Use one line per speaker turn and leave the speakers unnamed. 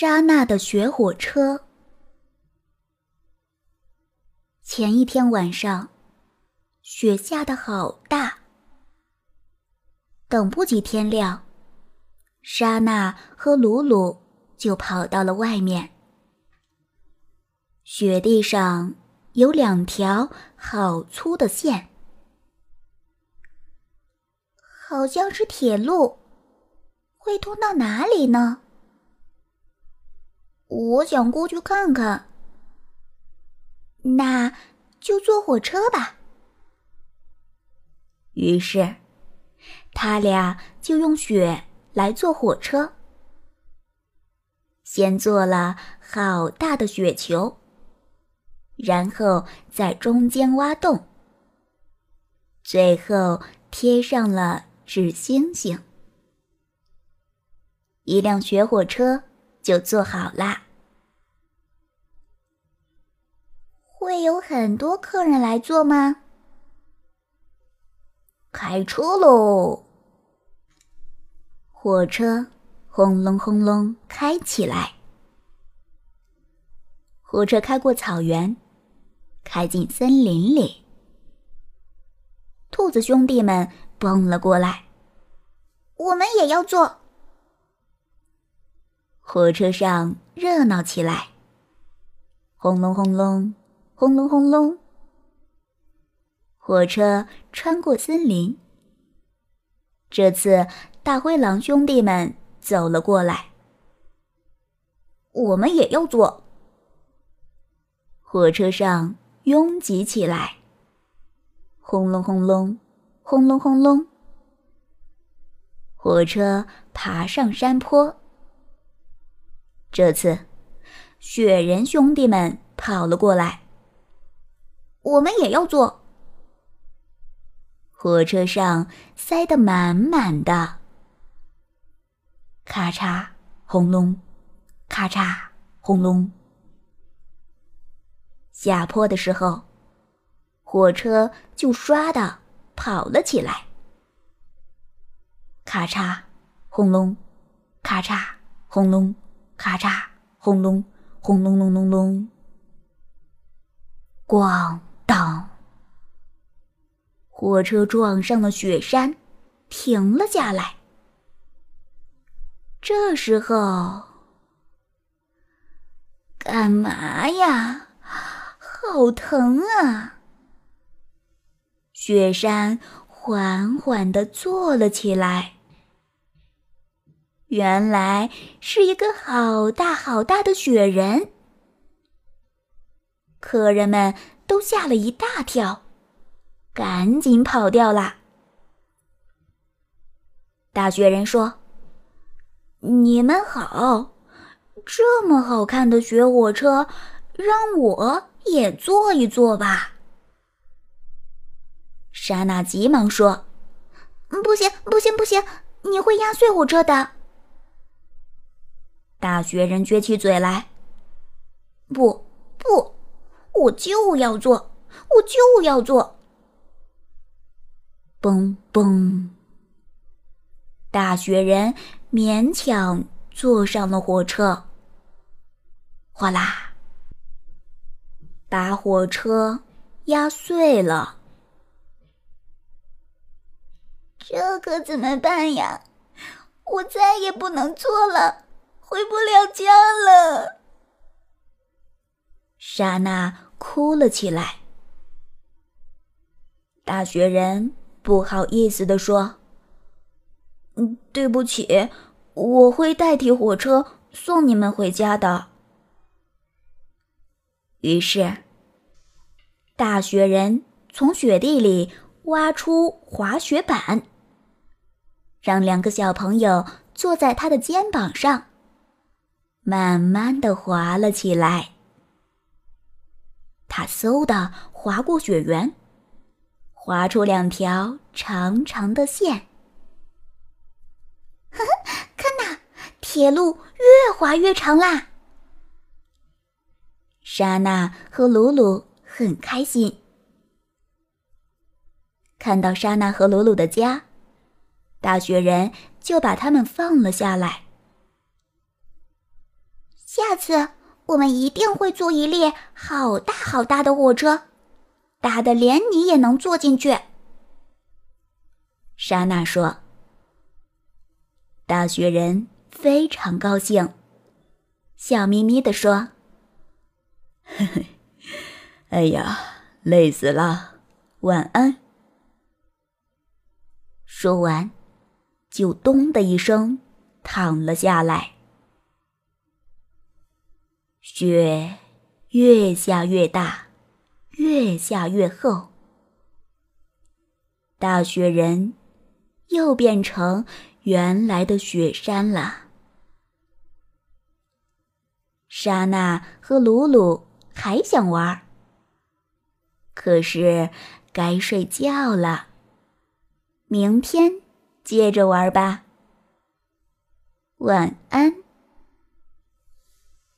莎娜的雪火车。前一天晚上，雪下的好大。等不及天亮，莎娜和鲁鲁就跑到了外面。雪地上有两条好粗的线，好像是铁路，会通到哪里呢？我想过去看看，那就坐火车吧。于是，他俩就用雪来坐火车。先做了好大的雪球，然后在中间挖洞，最后贴上了纸星星。一辆雪火车。就做好啦。会有很多客人来坐吗？开车喽！火车轰隆轰隆开起来。火车开过草原，开进森林里。兔子兄弟们蹦了过来，我们也要坐。火车上热闹起来，轰隆轰隆，轰隆轰隆。火车穿过森林，这次大灰狼兄弟们走了过来，我们也要坐。火车上拥挤起来，轰隆轰隆，轰隆轰隆。火车爬上山坡。这次，雪人兄弟们跑了过来。我们也要坐。火车上塞得满满的，咔嚓轰隆，咔嚓轰隆。下坡的时候，火车就唰的跑了起来。咔嚓轰隆，咔嚓轰隆。咔嚓，轰隆，轰隆隆隆隆，咣当！火车撞上了雪山，停了下来。这时候，干嘛呀？好疼啊！雪山缓缓地坐了起来。原来是一个好大好大的雪人，客人们都吓了一大跳，赶紧跑掉啦。大雪人说：“你们好，这么好看的雪火车，让我也坐一坐吧。”莎娜急忙说：“不行，不行，不行，你会压碎火车的。”大雪人撅起嘴来：“不不，我就要做，我就要做。”嘣嘣，大雪人勉强坐上了火车。哗啦，把火车压碎了。这可怎么办呀？我再也不能坐了。回不了家了，莎娜哭了起来。大雪人不好意思地说：“嗯，对不起，我会代替火车送你们回家的。”于是，大雪人从雪地里挖出滑雪板，让两个小朋友坐在他的肩膀上。慢慢的滑了起来，它嗖的滑过雪原，划出两条长长的线。呵呵，看呐，铁路越滑越长啦！莎娜和鲁鲁很开心，看到莎娜和鲁鲁的家，大雪人就把他们放了下来。下次我们一定会做一列好大好大的火车，大的连你也能坐进去。”莎娜说。大雪人非常高兴，笑眯眯地说：“
嘿嘿，哎呀，累死了，晚安。”
说完，就咚的一声躺了下来。雪越下越大，越下越厚，大雪人又变成。原来的雪山了。莎娜和鲁鲁还想玩，可是该睡觉了。明天接着玩吧。晚安。